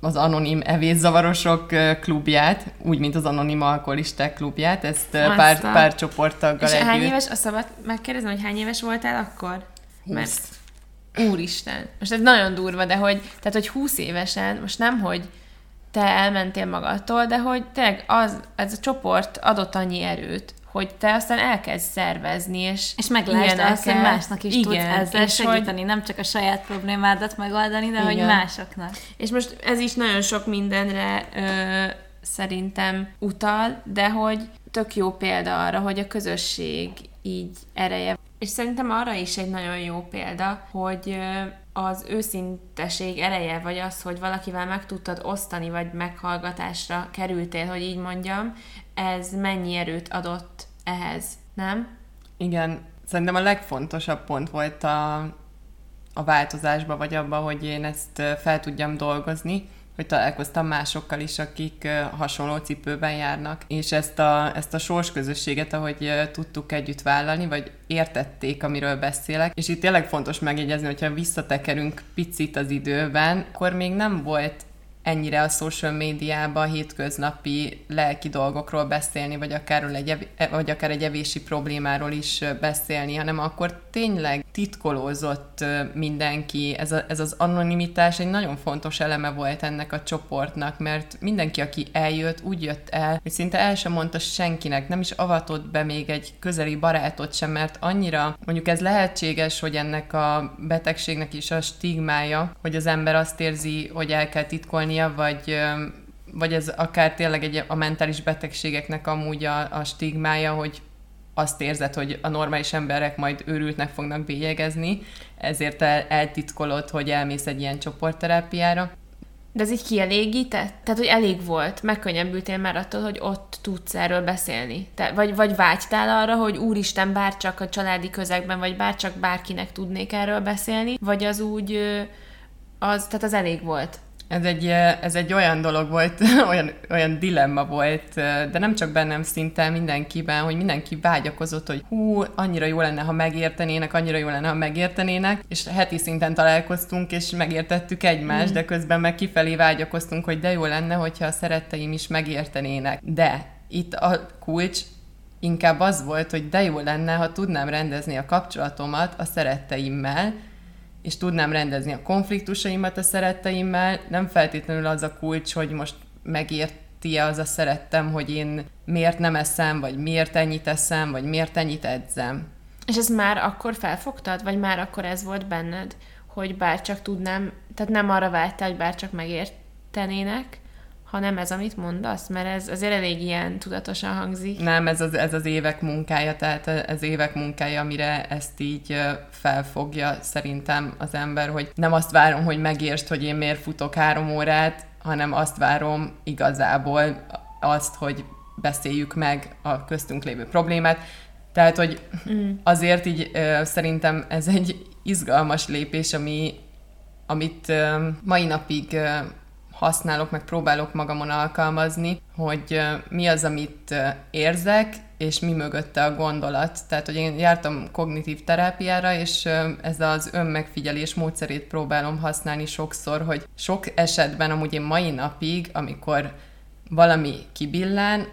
az anonim evészavarosok klubját, úgy, mint az anonim alkoholisták klubját, ezt Aztán. pár, pár csoporttaggal És együtt. hány éves, a szabad megkérdezem, hogy hány éves voltál akkor? 20. Mert, úristen, most ez nagyon durva, de hogy, tehát, hogy 20 évesen, most nem, hogy te elmentél magadtól, de hogy tényleg az, ez a csoport adott annyi erőt, hogy te aztán elkezd szervezni, és És meglásd azt, hogy másnak is igen, tudsz ezzel segíteni, hogy... nem csak a saját problémádat megoldani, de igen. hogy másoknak. És most ez is nagyon sok mindenre ö, szerintem utal, de hogy tök jó példa arra, hogy a közösség így ereje. És szerintem arra is egy nagyon jó példa, hogy az őszinteség ereje, vagy az, hogy valakivel meg tudtad osztani, vagy meghallgatásra kerültél, hogy így mondjam, ez mennyi erőt adott ehhez, nem? Igen, szerintem a legfontosabb pont volt a, a változásba, vagy abba, hogy én ezt fel tudjam dolgozni, hogy találkoztam másokkal is, akik hasonló cipőben járnak, és ezt a, ezt a sorsközösséget, ahogy tudtuk együtt vállalni, vagy értették, amiről beszélek, és itt tényleg fontos megjegyezni, hogyha visszatekerünk picit az időben, akkor még nem volt ennyire a social médiában hétköznapi lelki dolgokról beszélni, vagy akár, egy, vagy akár egy evési problémáról is beszélni, hanem akkor tényleg titkolózott mindenki. Ez, a, ez az anonimitás egy nagyon fontos eleme volt ennek a csoportnak, mert mindenki, aki eljött, úgy jött el, hogy szinte el sem mondta senkinek, nem is avatott be még egy közeli barátot sem, mert annyira, mondjuk ez lehetséges, hogy ennek a betegségnek is a stigmája, hogy az ember azt érzi, hogy el kell titkolnia, vagy vagy ez akár tényleg egy, a mentális betegségeknek amúgy a, a stigmája, hogy azt érzed, hogy a normális emberek majd őrültnek fognak bélyegezni, ezért el, eltitkolod, hogy elmész egy ilyen csoportterápiára. De ez így kielégített? Tehát, hogy elég volt, megkönnyebbültél már attól, hogy ott tudsz erről beszélni? Te, vagy, vagy vágytál arra, hogy úristen, bárcsak a családi közegben, vagy bárcsak bárkinek tudnék erről beszélni? Vagy az úgy, az, tehát az elég volt? Ez egy, ez egy olyan dolog volt, olyan, olyan dilemma volt, de nem csak bennem szinte mindenkiben, hogy mindenki vágyakozott, hogy hú, annyira jó lenne, ha megértenének, annyira jó lenne, ha megértenének, és heti szinten találkoztunk, és megértettük egymást, mm. de közben meg kifelé vágyakoztunk, hogy de jó lenne, hogyha a szeretteim is megértenének. De itt a kulcs inkább az volt, hogy de jó lenne, ha tudnám rendezni a kapcsolatomat a szeretteimmel, és tudnám rendezni a konfliktusaimat a szeretteimmel, nem feltétlenül az a kulcs, hogy most megérti az a szerettem, hogy én miért nem eszem, vagy miért ennyit eszem, vagy miért ennyit edzem. És ezt már akkor felfogtad, vagy már akkor ez volt benned, hogy bár csak tudnám, tehát nem arra vágytál, hogy bár csak megértenének, hanem ez, amit mondasz, mert ez azért elég ilyen tudatosan hangzik. Nem, ez az, ez az évek munkája, tehát ez évek munkája, amire ezt így felfogja szerintem az ember, hogy nem azt várom, hogy megértsd, hogy én miért futok három órát, hanem azt várom igazából azt, hogy beszéljük meg a köztünk lévő problémát. Tehát, hogy mm. azért így szerintem ez egy izgalmas lépés, ami, amit mai napig használok, meg próbálok magamon alkalmazni, hogy mi az, amit érzek, és mi mögötte a gondolat. Tehát, hogy én jártam kognitív terápiára, és ez az önmegfigyelés módszerét próbálom használni sokszor, hogy sok esetben amúgy én mai napig, amikor valami kibillán,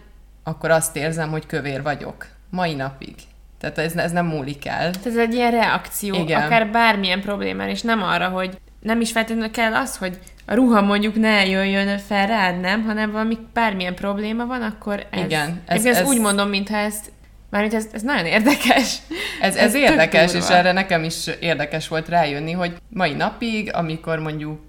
akkor azt érzem, hogy kövér vagyok. Mai napig. Tehát ez, ez nem múlik el. Tehát ez egy ilyen reakció, Igen. akár bármilyen problémán, és nem arra, hogy nem is feltétlenül kell az, hogy a ruha mondjuk ne jöjjön fel rád, nem, hanem valami bármilyen probléma van, akkor ez... Igen. Ez, ez, ez úgy mondom, mintha ezt Mármint ez, ez nagyon érdekes. Ez, ez, ez érdekes, és erre nekem is érdekes volt rájönni, hogy mai napig, amikor mondjuk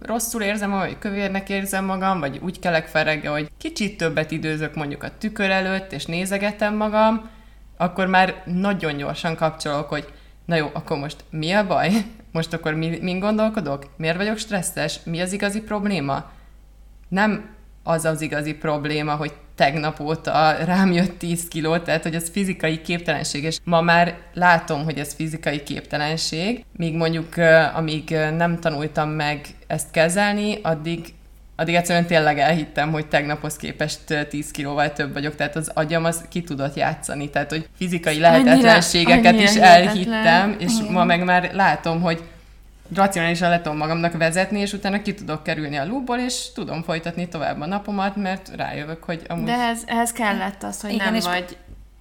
rosszul érzem, vagy kövérnek érzem magam, vagy úgy kelek fel reggel, hogy kicsit többet időzök mondjuk a tükör előtt, és nézegetem magam, akkor már nagyon gyorsan kapcsolok, hogy na jó, akkor most mi a baj? Most akkor mi, min gondolkodok? Miért vagyok stresszes? Mi az igazi probléma? Nem az az igazi probléma, hogy tegnap óta rám jött 10 kiló, tehát hogy ez fizikai képtelenség, és ma már látom, hogy ez fizikai képtelenség, míg mondjuk amíg nem tanultam meg ezt kezelni, addig addig egyszerűen tényleg elhittem, hogy tegnaphoz képest 10 kilóval több vagyok, tehát az agyam az ki tudott játszani, tehát hogy fizikai lehetetlenségeket annyira, annyira is elhittem, és Igen. ma meg már látom, hogy racionálisan le tudom magamnak vezetni, és utána ki tudok kerülni a lúból, és tudom folytatni tovább a napomat, mert rájövök, hogy amúgy... De ehhez, ehhez kellett az, hogy Igen, nem és vagy...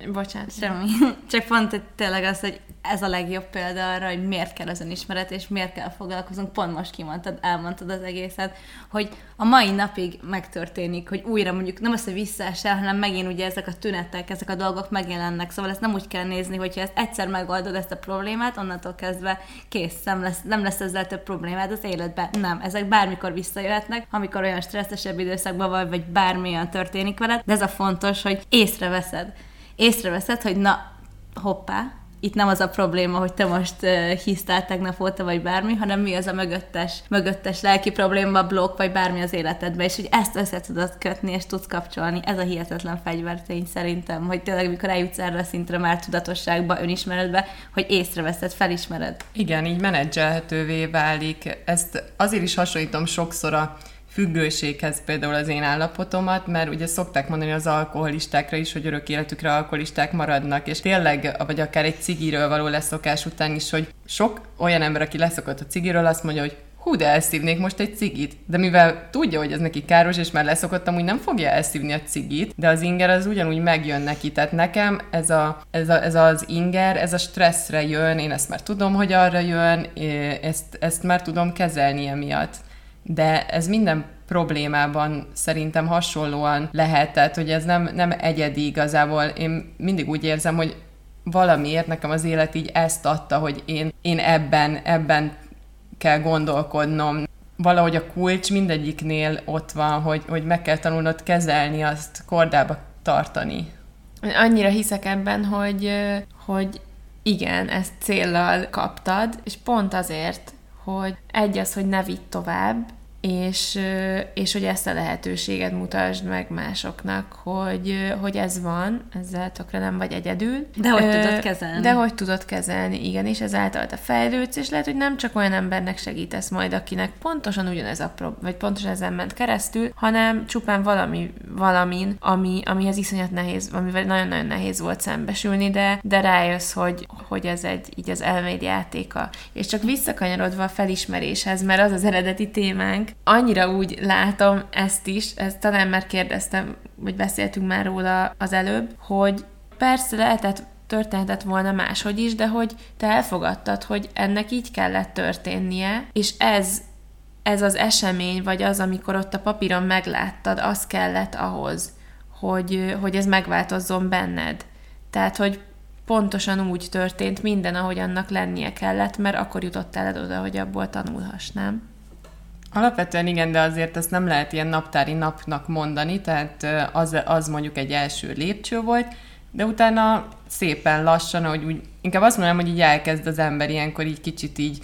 Bocsánat. Semmi. Csak pont tényleg az, hogy ez a legjobb példa arra, hogy miért kell az önismeret, és miért kell foglalkozunk. Pont most kimondtad, elmondtad az egészet, hogy a mai napig megtörténik, hogy újra mondjuk nem az, hogy visszaesel, hanem megint ugye ezek a tünetek, ezek a dolgok megjelennek. Szóval ezt nem úgy kell nézni, hogyha ezt egyszer megoldod ezt a problémát, onnantól kezdve kész, nem lesz, nem lesz ezzel több problémád az életben. Nem, ezek bármikor visszajöhetnek, amikor olyan stresszesebb időszakban vagy, vagy bármilyen történik veled, de ez a fontos, hogy észreveszed. Észreveszed, hogy na, hoppá, itt nem az a probléma, hogy te most uh, hisztál tegnap óta, vagy bármi, hanem mi az a mögöttes, mögöttes lelki probléma, blokk, vagy bármi az életedben, és hogy ezt össze tudod kötni, és tudsz kapcsolni. Ez a hihetetlen fegyvertény szerintem, hogy tényleg, mikor eljutsz erre a szintre már tudatosságba, önismeretbe, hogy észreveszed, felismered. Igen, így menedzselhetővé válik. Ezt azért is hasonlítom sokszor a függőséghez például az én állapotomat, mert ugye szokták mondani az alkoholistákra is, hogy örök életükre alkoholisták maradnak, és tényleg, vagy akár egy cigiről való leszokás után is, hogy sok olyan ember, aki leszokott a cigiről, azt mondja, hogy hú, de elszívnék most egy cigit. De mivel tudja, hogy ez neki káros, és már leszokottam, úgy nem fogja elszívni a cigit, de az inger az ugyanúgy megjön neki. Tehát nekem ez, a, ez, a, ez az inger, ez a stresszre jön, én ezt már tudom, hogy arra jön, ezt, ezt már tudom kezelni emiatt de ez minden problémában szerintem hasonlóan lehet, tehát hogy ez nem, nem egyedi igazából. Én mindig úgy érzem, hogy valamiért nekem az élet így ezt adta, hogy én, én ebben, ebben kell gondolkodnom. Valahogy a kulcs mindegyiknél ott van, hogy, hogy meg kell tanulnod kezelni, azt kordába tartani. Annyira hiszek ebben, hogy, hogy igen, ezt céllal kaptad, és pont azért, hogy egy az, hogy ne vidd tovább, és, és hogy ezt a lehetőséget mutasd meg másoknak, hogy, hogy ez van, ezzel tökre nem vagy egyedül. De hogy tudod kezelni. De hogy tudod kezelni, igen, és ezáltal te fejlődsz, és lehet, hogy nem csak olyan embernek segítesz majd, akinek pontosan ugyanez a prob- vagy pontosan ezen ment keresztül, hanem csupán valami, valamin, ami, amihez iszonyat nehéz, amivel nagyon-nagyon nehéz volt szembesülni, de, de rájössz, hogy, hogy ez egy így az elméd játéka. És csak visszakanyarodva a felismeréshez, mert az az eredeti témánk, annyira úgy látom ezt is, ezt talán már kérdeztem, vagy beszéltünk már róla az előbb, hogy persze lehetett történhetett volna máshogy is, de hogy te elfogadtad, hogy ennek így kellett történnie, és ez, ez az esemény, vagy az, amikor ott a papíron megláttad, az kellett ahhoz, hogy, hogy ez megváltozzon benned. Tehát, hogy pontosan úgy történt minden, ahogy annak lennie kellett, mert akkor jutott el oda, hogy abból tanulhass, nem? Alapvetően igen, de azért ezt nem lehet ilyen naptári napnak mondani, tehát az, az mondjuk egy első lépcső volt, de utána szépen lassan, hogy úgy, inkább azt mondanám, hogy így elkezd az ember ilyenkor így kicsit így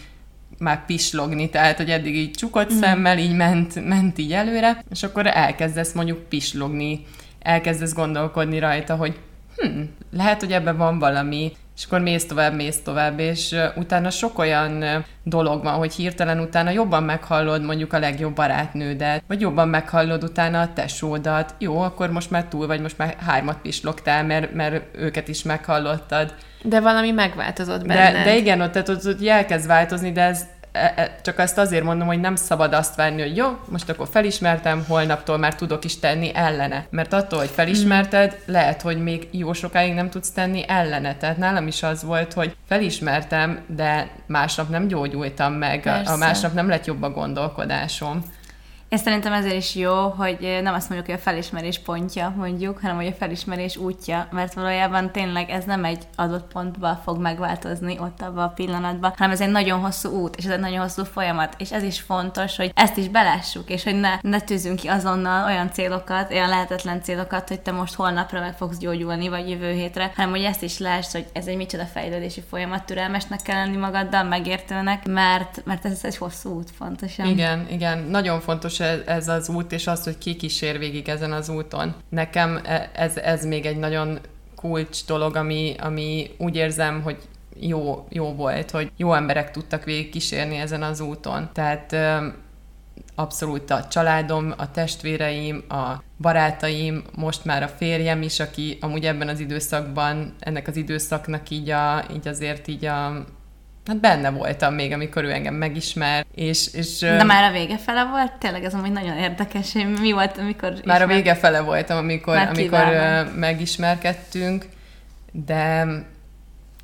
már pislogni, tehát, hogy eddig így csukott mm. szemmel, így ment, ment így előre, és akkor elkezdesz mondjuk pislogni, elkezdesz gondolkodni rajta, hogy hm, lehet, hogy ebben van valami, és akkor mész tovább, mész tovább, és utána sok olyan dolog van, hogy hirtelen utána jobban meghallod mondjuk a legjobb barátnődet, vagy jobban meghallod utána a tesódat. Jó, akkor most már túl vagy, most már hármat pislogtál, mert, mert őket is meghallottad. De valami megváltozott benned. De, de igen, ott, tehát ott, ott elkezd változni, de ez csak ezt azért mondom, hogy nem szabad azt várni, hogy jó, most akkor felismertem, holnaptól már tudok is tenni ellene. Mert attól, hogy felismerted, lehet, hogy még jó sokáig nem tudsz tenni ellene. Tehát nálam is az volt, hogy felismertem, de másnap nem gyógyultam meg, Persze. a másnap nem lett jobb a gondolkodásom. Én szerintem ezért is jó, hogy nem azt mondjuk, hogy a felismerés pontja mondjuk, hanem hogy a felismerés útja, mert valójában tényleg ez nem egy adott pontba fog megváltozni ott abban a pillanatban, hanem ez egy nagyon hosszú út, és ez egy nagyon hosszú folyamat, és ez is fontos, hogy ezt is belássuk, és hogy ne, ne tűzünk ki azonnal olyan célokat, olyan lehetetlen célokat, hogy te most holnapra meg fogsz gyógyulni, vagy jövő hétre, hanem hogy ezt is láss, hogy ez egy micsoda fejlődési folyamat, türelmesnek kell lenni magaddal, megértőnek, mert, mert ez egy hosszú út fontosan. Igen, igen, nagyon fontos ez az út, és az, hogy ki kísér végig ezen az úton. Nekem e, ez, ez még egy nagyon kulcs dolog, ami, ami úgy érzem, hogy jó, jó volt, hogy jó emberek tudtak végig kísérni ezen az úton. Tehát abszolút a családom, a testvéreim, a barátaim, most már a férjem is, aki amúgy ebben az időszakban, ennek az időszaknak így, a, így azért így a Hát benne voltam még, amikor ő engem megismer, és... és De már a vége fele volt? Tényleg ez amúgy nagyon érdekes. Mi volt, amikor... Már ismert... a vége fele voltam, amikor, amikor megismerkedtünk, de,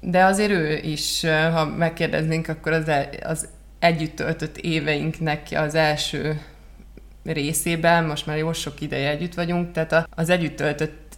de azért ő is, ha megkérdeznénk, akkor az, el, az együtt töltött éveinknek az első részében, most már jó sok ideje együtt vagyunk, tehát az együtt töltött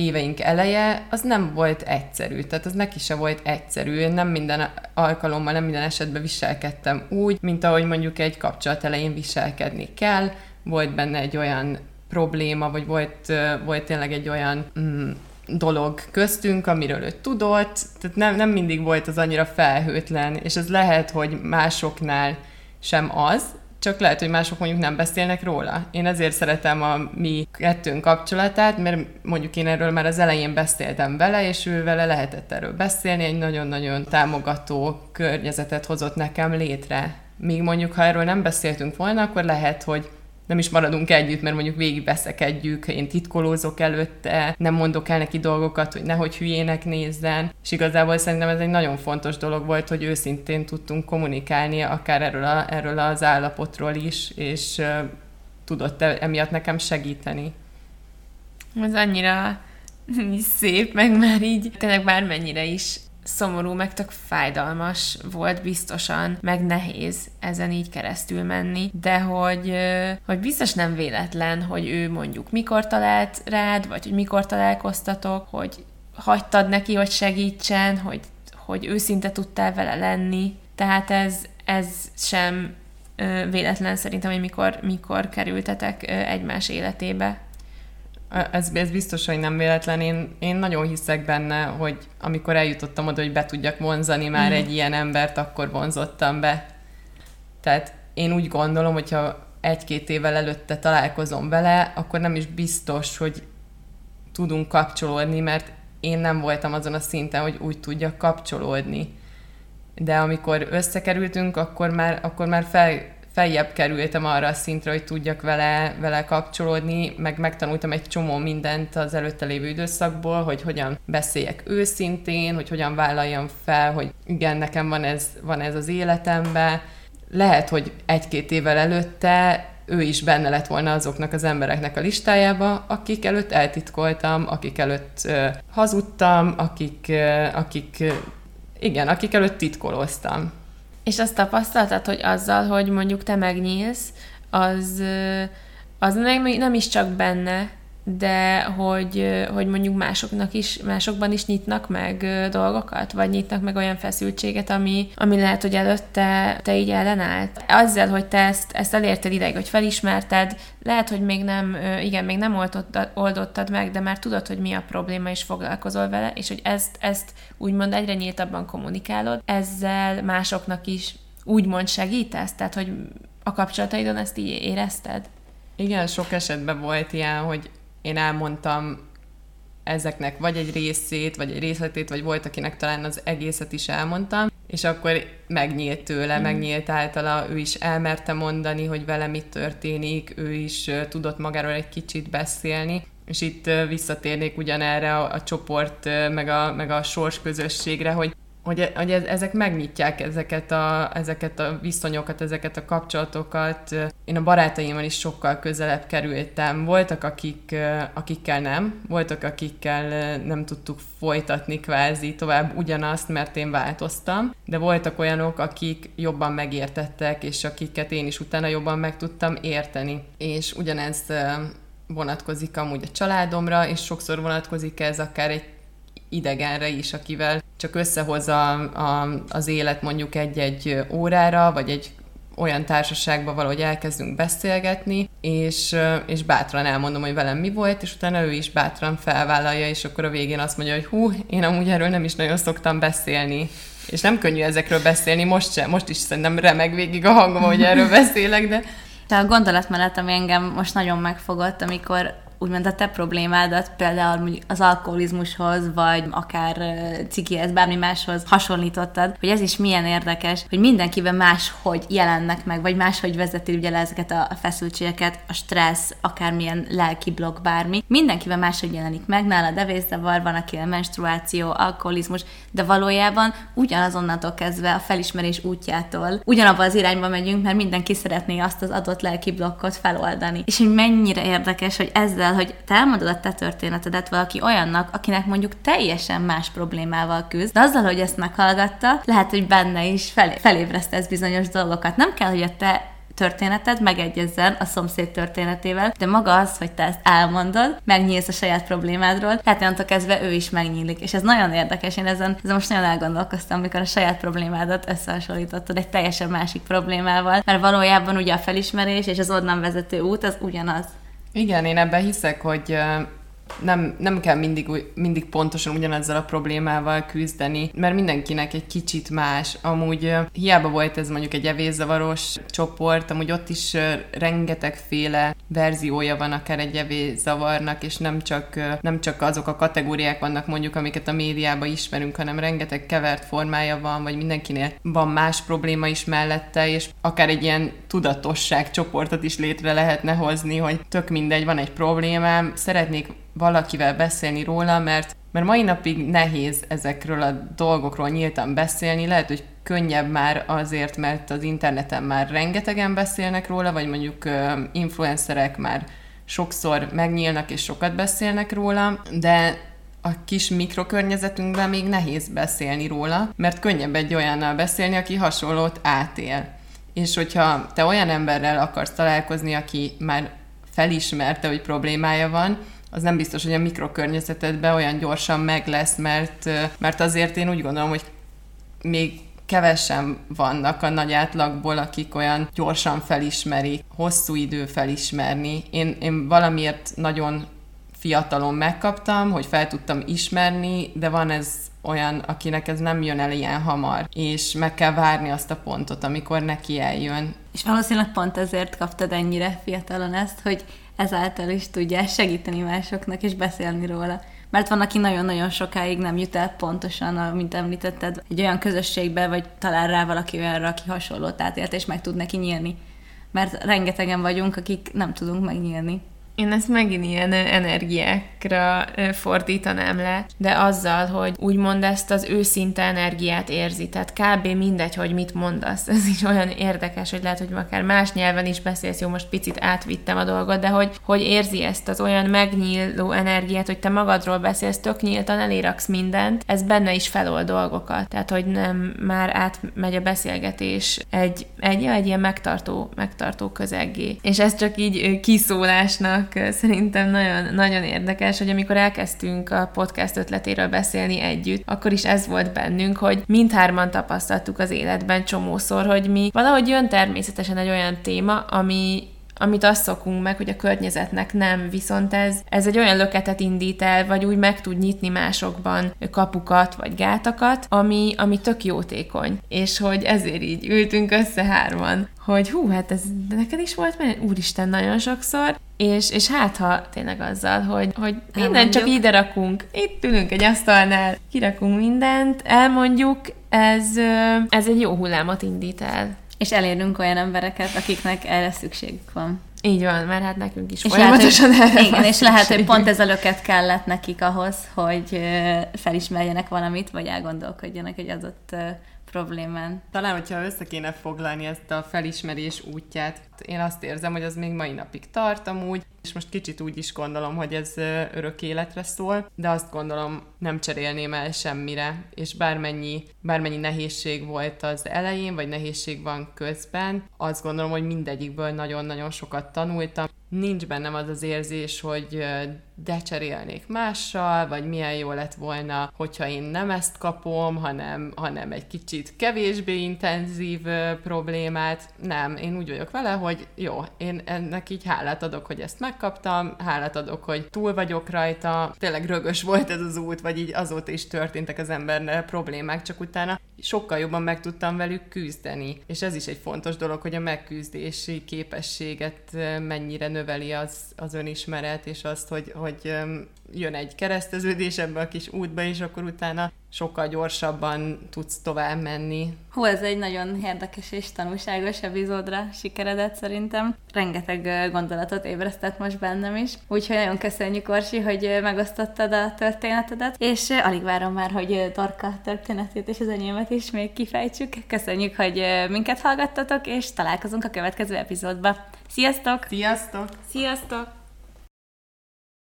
éveink eleje, az nem volt egyszerű, tehát az neki se volt egyszerű. Én nem minden alkalommal, nem minden esetben viselkedtem úgy, mint ahogy mondjuk egy kapcsolat elején viselkedni kell. Volt benne egy olyan probléma, vagy volt, volt tényleg egy olyan mm, dolog köztünk, amiről ő tudott, tehát nem, nem mindig volt az annyira felhőtlen, és ez lehet, hogy másoknál sem az, csak lehet, hogy mások mondjuk nem beszélnek róla. Én ezért szeretem a mi kettőnk kapcsolatát, mert mondjuk én erről már az elején beszéltem vele, és ő vele lehetett erről beszélni, egy nagyon-nagyon támogató környezetet hozott nekem létre. Míg mondjuk, ha erről nem beszéltünk volna, akkor lehet, hogy nem is maradunk együtt, mert mondjuk végig veszekedjük, én titkolózok előtte, nem mondok el neki dolgokat, hogy nehogy hülyének nézzen. És igazából szerintem ez egy nagyon fontos dolog volt, hogy őszintén tudtunk kommunikálni akár erről, a, erről az állapotról is, és uh, tudott emiatt nekem segíteni. Ez annyira szép, meg már így tényleg bármennyire is szomorú, meg tök fájdalmas volt biztosan, meg nehéz ezen így keresztül menni, de hogy, hogy biztos nem véletlen, hogy ő mondjuk mikor talált rád, vagy hogy mikor találkoztatok, hogy hagytad neki, hogy segítsen, hogy, hogy őszinte tudtál vele lenni, tehát ez, ez sem véletlen szerintem, hogy mikor, mikor kerültetek egymás életébe. Ez, ez biztos, hogy nem véletlen. Én, én nagyon hiszek benne, hogy amikor eljutottam oda, hogy be tudjak vonzani már mm. egy ilyen embert, akkor vonzottam be. Tehát én úgy gondolom, hogyha egy-két évvel előtte találkozom vele, akkor nem is biztos, hogy tudunk kapcsolódni, mert én nem voltam azon a szinten, hogy úgy tudjak kapcsolódni. De amikor összekerültünk, akkor már, akkor már fel, feljebb kerültem arra a szintre, hogy tudjak vele, vele kapcsolódni, meg megtanultam egy csomó mindent az előtte lévő időszakból, hogy hogyan beszéljek őszintén, hogy hogyan vállaljam fel, hogy igen, nekem van ez, van ez az életemben. Lehet, hogy egy-két évvel előtte ő is benne lett volna azoknak az embereknek a listájába, akik előtt eltitkoltam, akik előtt uh, hazudtam, akik, uh, akik uh, igen, akik előtt titkoloztam. És azt tapasztaltad, hogy azzal, hogy mondjuk te megnyílsz, az, az nem, nem is csak benne, de hogy, hogy mondjuk másoknak is, másokban is nyitnak meg dolgokat, vagy nyitnak meg olyan feszültséget, ami, ami lehet, hogy előtte te így ellenállt. Azzal, hogy te ezt, ezt elérted ideig, hogy felismerted, lehet, hogy még nem, igen, még nem oldottad, oldottad meg, de már tudod, hogy mi a probléma, és foglalkozol vele, és hogy ezt, ezt úgymond egyre nyíltabban kommunikálod, ezzel másoknak is úgymond segítesz, tehát hogy a kapcsolataidon ezt így érezted? Igen, sok esetben volt ilyen, hogy én elmondtam ezeknek vagy egy részét, vagy egy részletét, vagy volt, akinek talán az egészet is elmondtam, és akkor megnyílt tőle, mm. megnyílt általa, ő is elmerte mondani, hogy vele mit történik, ő is tudott magáról egy kicsit beszélni, és itt visszatérnék ugyanerre a, a csoport, meg a, meg a sors közösségre, hogy hogy, hogy ezek megnyitják ezeket a, ezeket a viszonyokat, ezeket a kapcsolatokat. Én a barátaimmal is sokkal közelebb kerültem. Voltak, akik, akikkel nem, voltak, akikkel nem tudtuk folytatni kvázi tovább ugyanazt, mert én változtam, de voltak olyanok, akik jobban megértettek, és akiket én is utána jobban meg tudtam érteni. És ugyanez vonatkozik amúgy a családomra, és sokszor vonatkozik ez akár egy idegenre is, akivel csak összehozza a, az élet mondjuk egy-egy órára, vagy egy olyan társaságban valahogy elkezdünk beszélgetni, és, és bátran elmondom, hogy velem mi volt, és utána ő is bátran felvállalja, és akkor a végén azt mondja, hogy hú, én amúgy erről nem is nagyon szoktam beszélni. És nem könnyű ezekről beszélni, most sem, most is szerintem remeg végig a hangom, hogy erről beszélek, de... De a gondolatmenet, ami engem most nagyon megfogott, amikor úgymond a te problémádat például az alkoholizmushoz, vagy akár cikihez, bármi máshoz hasonlítottad, hogy ez is milyen érdekes, hogy mindenkiben máshogy jelennek meg, vagy máshogy vezeti ugye le ezeket a feszültségeket, a stressz, akármilyen lelki blokk, bármi. Mindenkiben máshogy jelenik meg, nála devészavar, van, aki a menstruáció, alkoholizmus, de valójában ugyanazonnantól kezdve a felismerés útjától ugyanabba az irányba megyünk, mert mindenki szeretné azt az adott lelki blokkot feloldani. És hogy mennyire érdekes, hogy ezzel el, hogy te elmondod a te történetedet valaki olyannak, akinek mondjuk teljesen más problémával küzd, de azzal, hogy ezt meghallgatta, lehet, hogy benne is fel, felébresztesz bizonyos dolgokat. Nem kell, hogy a te történeted megegyezzen a szomszéd történetével, de maga az, hogy te ezt elmondod, megnyílsz a saját problémádról, tehát onnantól kezdve ő is megnyílik. És ez nagyon érdekes, én ezen, ezen most nagyon elgondolkoztam, amikor a saját problémádat összehasonlítottad egy teljesen másik problémával, mert valójában ugye a felismerés és az onnan vezető út az ugyanaz. Igen, én ebben hiszek, hogy nem, nem kell mindig, mindig pontosan ugyanezzel a problémával küzdeni, mert mindenkinek egy kicsit más. Amúgy hiába volt ez mondjuk egy evészavaros csoport, amúgy ott is rengetegféle verziója van akár egy evészavarnak, és nem csak, nem csak azok a kategóriák vannak mondjuk, amiket a médiában ismerünk, hanem rengeteg kevert formája van, vagy mindenkinél van más probléma is mellette, és akár egy ilyen tudatosság csoportot is létre lehetne hozni, hogy tök mindegy, van egy problémám, szeretnék valakivel beszélni róla, mert, mert mai napig nehéz ezekről a dolgokról nyíltan beszélni. Lehet, hogy könnyebb már azért, mert az interneten már rengetegen beszélnek róla, vagy mondjuk influencerek már sokszor megnyílnak és sokat beszélnek róla, de a kis mikrokörnyezetünkben még nehéz beszélni róla, mert könnyebb egy olyannal beszélni, aki hasonlót átél. És hogyha te olyan emberrel akarsz találkozni, aki már felismerte, hogy problémája van, az nem biztos, hogy a mikrokörnyezetedben olyan gyorsan meg lesz, mert, mert azért én úgy gondolom, hogy még kevesen vannak a nagy átlagból, akik olyan gyorsan felismerik, hosszú idő felismerni. Én, én valamiért nagyon fiatalon megkaptam, hogy fel tudtam ismerni, de van ez olyan, akinek ez nem jön el ilyen hamar, és meg kell várni azt a pontot, amikor neki eljön. És valószínűleg pont ezért kaptad ennyire fiatalon ezt, hogy ezáltal is tudja segíteni másoknak és beszélni róla. Mert van, aki nagyon-nagyon sokáig nem jut el pontosan, mint említetted, egy olyan közösségbe, vagy talál rá valaki olyanra, aki hasonlót átélt, és meg tud neki nyílni. Mert rengetegen vagyunk, akik nem tudunk megnyílni. Én ezt megint ilyen energiákra fordítanám le, de azzal, hogy úgymond ezt az őszinte energiát érzi, tehát kb. mindegy, hogy mit mondasz. Ez is olyan érdekes, hogy lehet, hogy akár más nyelven is beszélsz, jó, most picit átvittem a dolgot, de hogy, hogy érzi ezt az olyan megnyíló energiát, hogy te magadról beszélsz, tök nyíltan eléraksz mindent, ez benne is felold dolgokat. Tehát, hogy nem már átmegy a beszélgetés egy, egy, egy ilyen megtartó, megtartó közeggé. És ez csak így kiszólásnak szerintem nagyon, nagyon érdekes, hogy amikor elkezdtünk a podcast ötletéről beszélni együtt, akkor is ez volt bennünk, hogy mindhárman tapasztaltuk az életben csomószor, hogy mi valahogy jön természetesen egy olyan téma, ami amit azt szokunk meg, hogy a környezetnek nem, viszont ez, ez egy olyan löketet indít el, vagy úgy meg tud nyitni másokban kapukat, vagy gátakat, ami, ami tök jótékony. És hogy ezért így ültünk össze hárman, hogy hú, hát ez neked is volt mert úristen, nagyon sokszor, és, és hát ha tényleg azzal, hogy, hogy minden csak ide rakunk, itt ülünk egy asztalnál, kirakunk mindent, elmondjuk, ez, ez egy jó hullámot indít el. És elérünk olyan embereket, akiknek erre szükségük van. Így van, mert hát nekünk is és folyamatosan lehet, hogy, Igen, és lehet, hogy pont ez a löket kellett nekik ahhoz, hogy felismerjenek valamit, vagy elgondolkodjanak egy adott problémán. Talán, hogyha össze kéne foglalni ezt a felismerés útját, én azt érzem, hogy az még mai napig tart amúgy, és most kicsit úgy is gondolom, hogy ez örök életre szól, de azt gondolom nem cserélném el semmire, és bármennyi, bármennyi nehézség volt az elején, vagy nehézség van közben, azt gondolom, hogy mindegyikből nagyon-nagyon sokat tanultam. Nincs bennem az az érzés, hogy decserélnék mással, vagy milyen jó lett volna, hogyha én nem ezt kapom, hanem, hanem egy kicsit kevésbé intenzív problémát. Nem, én úgy vagyok vele, hogy jó, én ennek így hálát adok, hogy ezt megkaptam, hálát adok, hogy túl vagyok rajta, tényleg rögös volt ez az út, vagy így azóta is történtek az embernek problémák, csak utána sokkal jobban meg tudtam velük küzdeni. És ez is egy fontos dolog, hogy a megküzdési képességet mennyire növeli az, az önismeret, és azt, hogy, hogy jön egy kereszteződés ebbe a kis útba, és akkor utána sokkal gyorsabban tudsz tovább menni. Hú, ez egy nagyon érdekes és tanulságos epizódra sikeredett szerintem. Rengeteg gondolatot ébresztett most bennem is. Úgyhogy nagyon köszönjük, Orsi, hogy megosztottad a történetedet, és alig várom már, hogy Torka történetét és az enyémet is még kifejtsük. Köszönjük, hogy minket hallgattatok, és találkozunk a következő epizódban. Sziasztok! Sziasztok! Sziasztok!